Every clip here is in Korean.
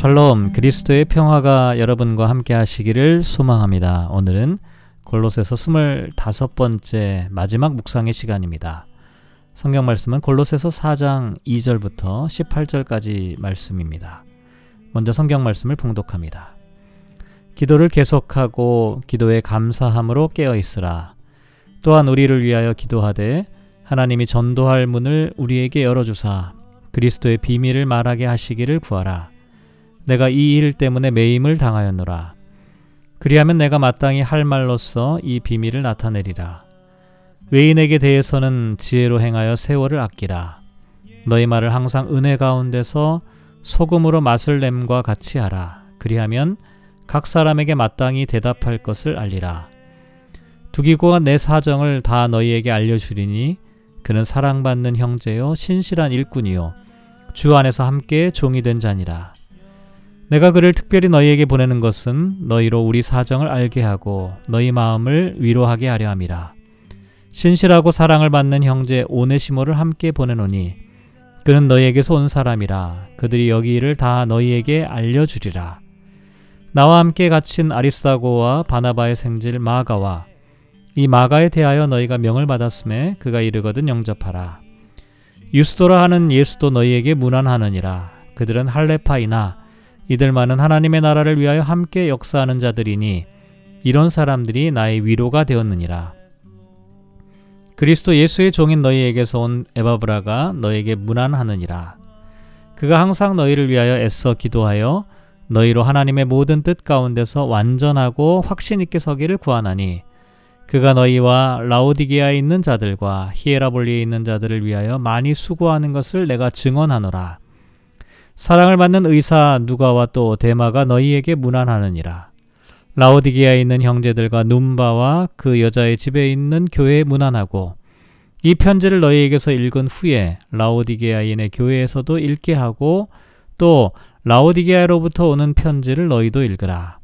샬롬 그리스도의 평화가 여러분과 함께 하시기를 소망합니다. 오늘은 골로새서 25번째 마지막 묵상의 시간입니다. 성경 말씀은 골로새서 4장 2절부터 18절까지 말씀입니다. 먼저 성경 말씀을 봉독합니다. 기도를 계속하고 기도에 감사함으로 깨어 있으라. 또한 우리를 위하여 기도하되 하나님이 전도할 문을 우리에게 열어 주사 그리스도의 비밀을 말하게 하시기를 구하라. 내가 이 일 때문에 매임을 당하였노라. 그리하면 내가 마땅히 할 말로써 이 비밀을 나타내리라. 외인에게 대해서는 지혜로 행하여 세월을 아끼라. 너희 말을 항상 은혜 가운데서 소금으로 맛을 냄과 같이 하라. 그리하면 각 사람에게 마땅히 대답할 것을 알리라. 두기고가 내 사정을 다 너희에게 알려주리니 그는 사랑받는 형제요 신실한 일꾼이요 주 안에서 함께 종이 된 자니라. 내가 그를 특별히 너희에게 보내는 것은 너희로 우리 사정을 알게 하고 너희 마음을 위로하게 하려 함이라. 신실하고 사랑을 받는 형제 오네시모를 함께 보내노니 그는 너희에게서 온 사람이라 그들이 여기 일을 다 너희에게 알려주리라. 나와 함께 갇힌 아리스다고와 바나바의 생질 마가와 이 마가에 대하여 너희가 명을 받았음에 그가 이르거든 영접하라. 유스도라 하는 예수도 너희에게 문안하느니라. 그들은 할레파이나 이들만은 하나님의 나라를 위하여 함께 역사하는 자들이니 이런 사람들이 나의 위로가 되었느니라. 그리스도 예수의 종인 너희에게서 온 에바브라가 너에게 문안하느니라. 그가 항상 너희를 위하여 애써 기도하여 너희로 하나님의 모든 뜻 가운데서 완전하고 확신 있게 서기를 구하나니 그가 너희와 라오디게아에 있는 자들과 히에라볼리에 있는 자들을 위하여 많이 수고하는 것을 내가 증언하노라. 사랑을 받는 의사 누가와 또 데마가 너희에게 문안하느니라. 라오디게아에 있는 형제들과 num바와 그 여자의 집에 있는 교회에 문안하고 이 편지를 너희에게서 읽은 후에 라오디게아인의 교회에서도 읽게 하고 또 라오디게아로부터 오는 편지를 너희도 읽으라.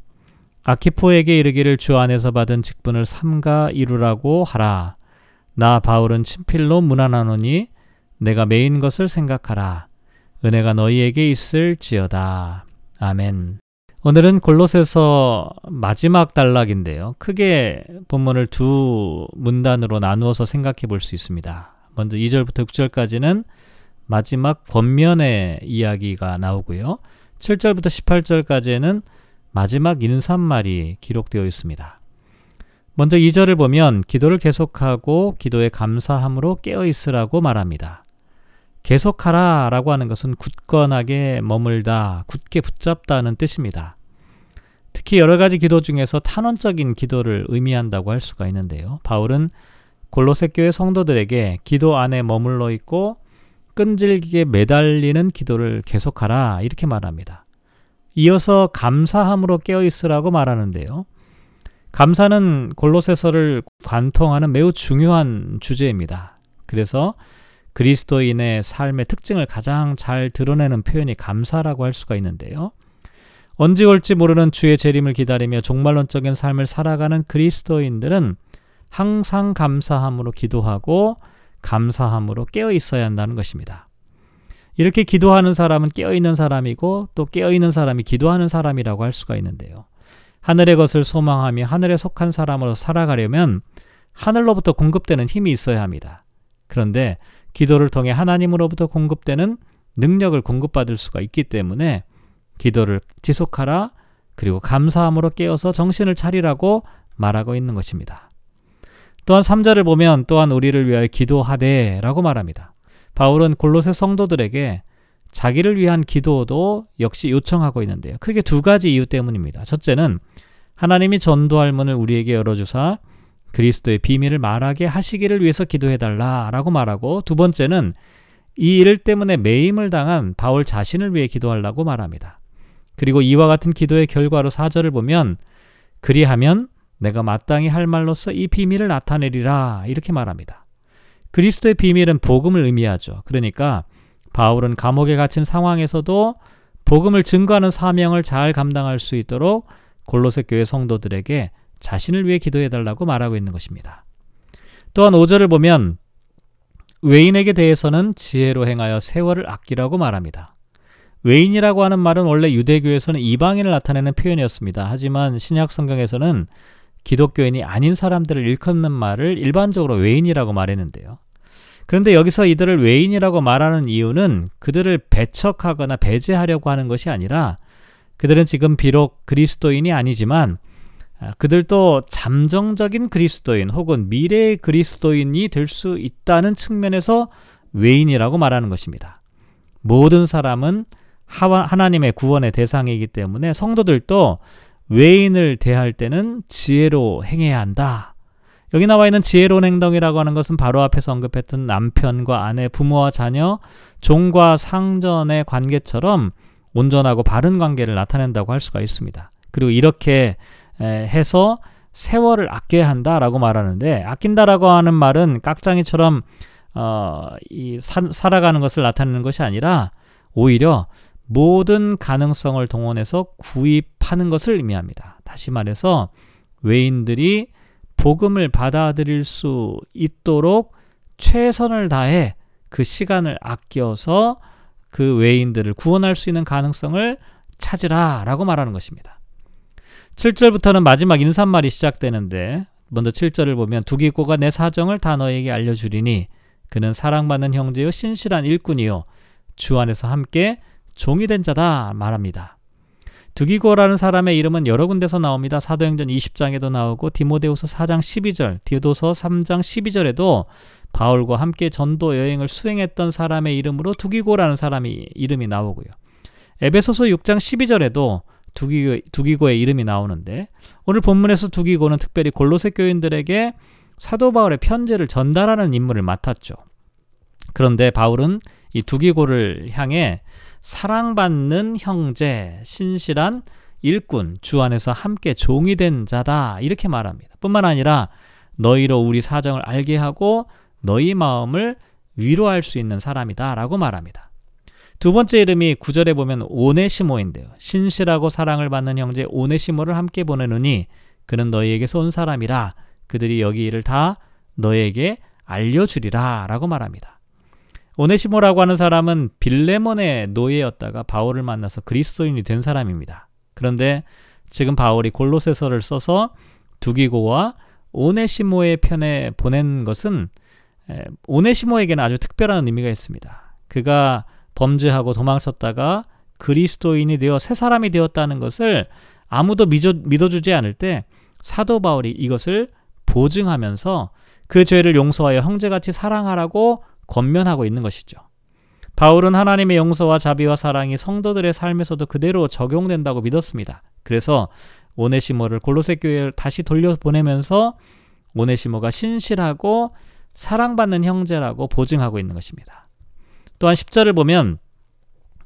아키포에게 이르기를 주 안에서 받은 직분을 삼가 이루라고 하라. 나 바울은 친필로 문안하노니 내가 메인 것을 생각하라. 은혜가 너희에게 있을지어다. 아멘. 오늘은 골로새서 마지막 단락인데요. 크게 본문을 두 문단으로 나누어서 생각해 볼 수 있습니다. 먼저 2절부터 6절까지는 마지막 권면의 이야기가 나오고요. 7절부터 18절까지는 마지막 인사말이 기록되어 있습니다. 먼저 2절을 보면 기도를 계속하고 기도에 감사함으로 깨어 있으라고 말합니다. 계속하라 라고 하는 것은 굳건하게 머물다, 굳게 붙잡다는 뜻입니다. 특히 여러 가지 기도 중에서 탄원적인 기도를 의미한다고 할 수가 있는데요. 바울은 골로새 교회 성도들에게 기도 안에 머물러 있고 끈질기게 매달리는 기도를 계속하라 이렇게 말합니다. 이어서 감사함으로 깨어 있으라고 말하는데요. 감사는 골로새서를 관통하는 매우 중요한 주제입니다. 그래서 그리스도인의 삶의 특징을 가장 잘 드러내는 표현이 감사라고 할 수가 있는데요. 언제 올지 모르는 주의 재림을 기다리며 종말론적인 삶을 살아가는 그리스도인들은 항상 감사함으로 기도하고 감사함으로 깨어 있어야 한다는 것입니다. 이렇게 기도하는 사람은 깨어 있는 사람이고 또 깨어 있는 사람이 기도하는 사람이라고 할 수가 있는데요. 하늘의 것을 소망하며 하늘에 속한 사람으로 살아가려면 하늘로부터 공급되는 힘이 있어야 합니다. 그런데 기도를 통해 하나님으로부터 공급되는 능력을 공급받을 수가 있기 때문에 기도를 지속하라 그리고 감사함으로 깨어서 정신을 차리라고 말하고 있는 것입니다. 또한 3절을 보면 또한 우리를 위하여 기도하되 라고 말합니다. 바울은 골로새 성도들에게 자기를 위한 기도도 역시 요청하고 있는데요. 크게 두 가지 이유 때문입니다. 첫째는 하나님이 전도할 문을 우리에게 열어주사 그리스도의 비밀을 말하게 하시기를 위해서 기도해달라 라고 말하고 두 번째는 이 일 때문에 매임을 당한 바울 자신을 위해 기도하려고 말합니다. 그리고 이와 같은 기도의 결과로 사절을 보면 그리하면 내가 마땅히 할 말로서 이 비밀을 나타내리라 이렇게 말합니다. 그리스도의 비밀은 복음을 의미하죠. 그러니까 바울은 감옥에 갇힌 상황에서도 복음을 증거하는 사명을 잘 감당할 수 있도록 골로새 교회 성도들에게 자신을 위해 기도해 달라고 말하고 있는 것입니다. 또한 5절을 보면 외인에게 대해서는 지혜로 행하여 세월을 아끼라고 말합니다. 외인이라고 하는 말은 원래 유대교에서는 이방인을 나타내는 표현이었습니다. 하지만 신약 성경에서는 기독교인이 아닌 사람들을 일컫는 말을 일반적으로 외인이라고 말했는데요. 그런데 여기서 이들을 외인이라고 말하는 이유는 그들을 배척하거나 배제하려고 하는 것이 아니라 그들은 지금 비록 그리스도인이 아니지만 아, 그들도 잠정적인 그리스도인 혹은 미래의 그리스도인이 될 수 있다는 측면에서 외인이라고 말하는 것입니다. 모든 사람은 하나님의 구원의 대상이기 때문에 성도들도 외인을 대할 때는 지혜로 행해야 한다. 여기 나와 있는 지혜로운 행동이라고 하는 것은 바로 앞에서 언급했던 남편과 아내, 부모와 자녀, 종과 상전의 관계처럼 온전하고 바른 관계를 나타낸다고 할 수가 있습니다. 그리고 이렇게 해서 세월을 아껴야 한다라고 말하는데 아낀다라고 하는 말은 깍장이처럼 어, 이 사, 살아가는 것을 나타내는 것이 아니라 오히려 모든 가능성을 동원해서 구입하는 것을 의미합니다. 다시 말해서 외인들이 복음을 받아들일 수 있도록 최선을 다해 그 시간을 아껴서 그 외인들을 구원할 수 있는 가능성을 찾으라 라고 말하는 것입니다. 7절부터는 마지막 인사말이 시작되는데 먼저 7절을 보면 두기고가 내 사정을 다 너에게 알려주리니 그는 사랑받는 형제요 신실한 일꾼이요 주 안에서 함께 종이 된 자다 말합니다. 두기고라는 사람의 이름은 여러 군데서 나옵니다. 사도행전 20장에도 나오고 디모데후서 4장 12절, 디도서 3장 12절에도 바울과 함께 전도 여행을 수행했던 사람의 이름으로 두기고라는 사람이 이름이 나오고요. 에베소서 6장 12절에도 두기고, 두기고의 이름이 나오는데 오늘 본문에서 두기고는 특별히 골로새 교인들에게 사도 바울의 편지를 전달하는 임무를 맡았죠. 그런데 바울은 이 두기고를 향해 사랑받는 형제, 신실한 일꾼, 주 안에서 함께 종이 된 자다. 이렇게 말합니다. 뿐만 아니라 너희로 우리 사정을 알게 하고 너희 마음을 위로할 수 있는 사람이다. 라고 말합니다. 두 번째 이름이 구절에 보면 오네시모인데요. 신실하고 사랑을 받는 형제 오네시모를 함께 보내느니 그는 너희에게서 온 사람이라 그들이 여기 일을 다 너에게 알려주리라 라고 말합니다. 오네시모라고 하는 사람은 빌레몬의 노예였다가 바울을 만나서 그리스도인이 된 사람입니다. 그런데 지금 바울이 골로새서를 써서 두기고와 오네시모의 편에 보낸 것은 오네시모에게는 아주 특별한 의미가 있습니다. 그가 범죄하고 도망쳤다가 그리스도인이 되어 새 사람이 되었다는 것을 아무도 믿어, 믿어 주지 않을 때 사도 바울이 이것을 보증하면서 그 죄를 용서하여 형제같이 사랑하라고 권면하고 있는 것이죠. 바울은 하나님의 용서와 자비와 사랑이 성도들의 삶에서도 그대로 적용된다고 믿었습니다. 그래서 오네시모를 골로새 교회를 다시 돌려보내면서 오네시모가 신실하고 사랑받는 형제라고 보증하고 있는 것입니다. 또한 10절을 보면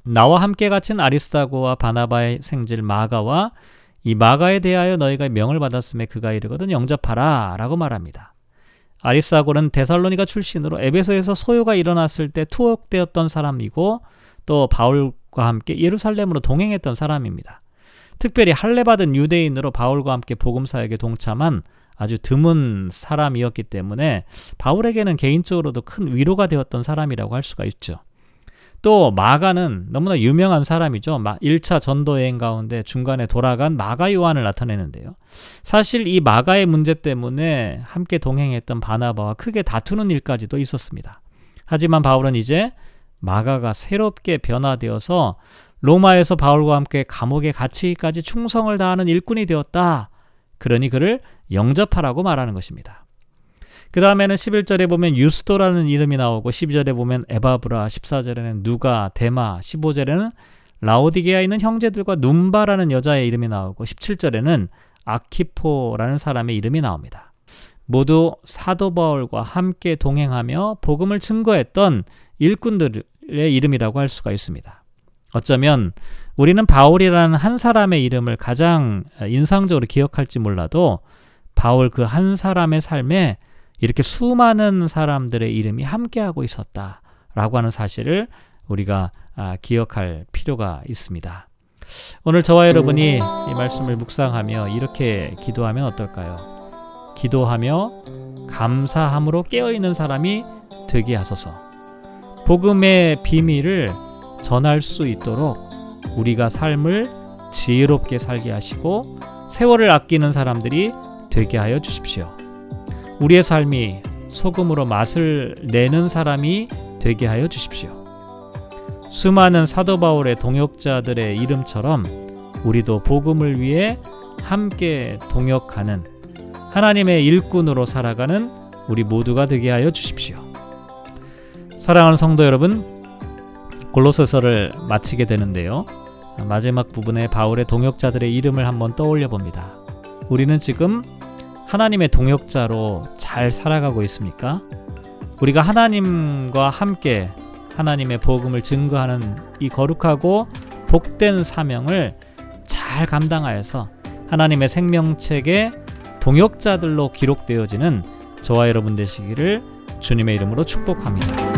나와 함께 갇힌 아리스타고와 바나바의 생질 마가와 이 마가에 대하여 너희가 명을 받았음에 그가 이르거든 영접하라 라고 말합니다. 아리스아골은 데살로니가 출신으로 에베소에서 소요가 일어났을 때 투옥되었던 사람이고 또 바울과 함께 예루살렘으로 동행했던 사람입니다. 특별히 할례받은 유대인으로 바울과 함께 복음 사역에 동참한 아주 드문 사람이었기 때문에 바울에게는 개인적으로도 큰 위로가 되었던 사람이라고 할 수가 있죠. 또 마가는 너무나 유명한 사람이죠. 1차 전도 여행 가운데 중간에 돌아간 마가 요한을 나타내는데요. 사실 이 마가의 문제 때문에 함께 동행했던 바나바와 크게 다투는 일까지도 있었습니다. 하지만 바울은 이제 마가가 새롭게 변화되어서 로마에서 바울과 함께 감옥에 갇히기까지 충성을 다하는 일꾼이 되었다. 그러니 그를 영접하라고 말하는 것입니다. 그 다음에는 11절에 보면 유스도라는 이름이 나오고 12절에 보면 에바브라, 14절에는 누가, 데마, 15절에는 라오디게아에 있는 형제들과 눈바라는 여자의 이름이 나오고 17절에는 아키포라는 사람의 이름이 나옵니다. 모두 사도 바울과 함께 동행하며 복음을 증거했던 일꾼들의 이름이라고 할 수가 있습니다. 어쩌면 우리는 바울이라는 한 사람의 이름을 가장 인상적으로 기억할지 몰라도 바울 그 한 사람의 삶에 이렇게 수많은 사람들의 이름이 함께하고 있었다라고 하는 사실을 우리가 아, 기억할 필요가 있습니다. 오늘 저와 여러분이 이 말씀을 묵상하며 이렇게 기도하면 어떨까요? 기도하며 감사함으로 깨어있는 사람이 되게 하소서. 복음의 비밀을 전할 수 있도록 우리가 삶을 지혜롭게 살게 하시고 세월을 아끼는 사람들이 되게 하여 주십시오. 우리의 삶이 소금으로 맛을 내는 사람이 되게 하여 주십시오. 수많은 사도 바울의 동역자들의 이름처럼 우리도 복음을 위해 함께 동역하는 하나님의 일꾼으로 살아가는 우리 모두가 되게 하여 주십시오. 사랑하는 성도 여러분, 골로새서를 마치게 되는데요. 마지막 부분에 바울의 동역자들의 이름을 한번 떠올려 봅니다. 우리는 지금 하나님의 동역자로 잘 살아가고 있습니까? 우리가 하나님과 함께 하나님의 복음을 증거하는 이 거룩하고 복된 사명을 잘 감당하여서 하나님의 생명책에 동역자들로 기록되어지는 저와 여러분 되시기를 주님의 이름으로 축복합니다.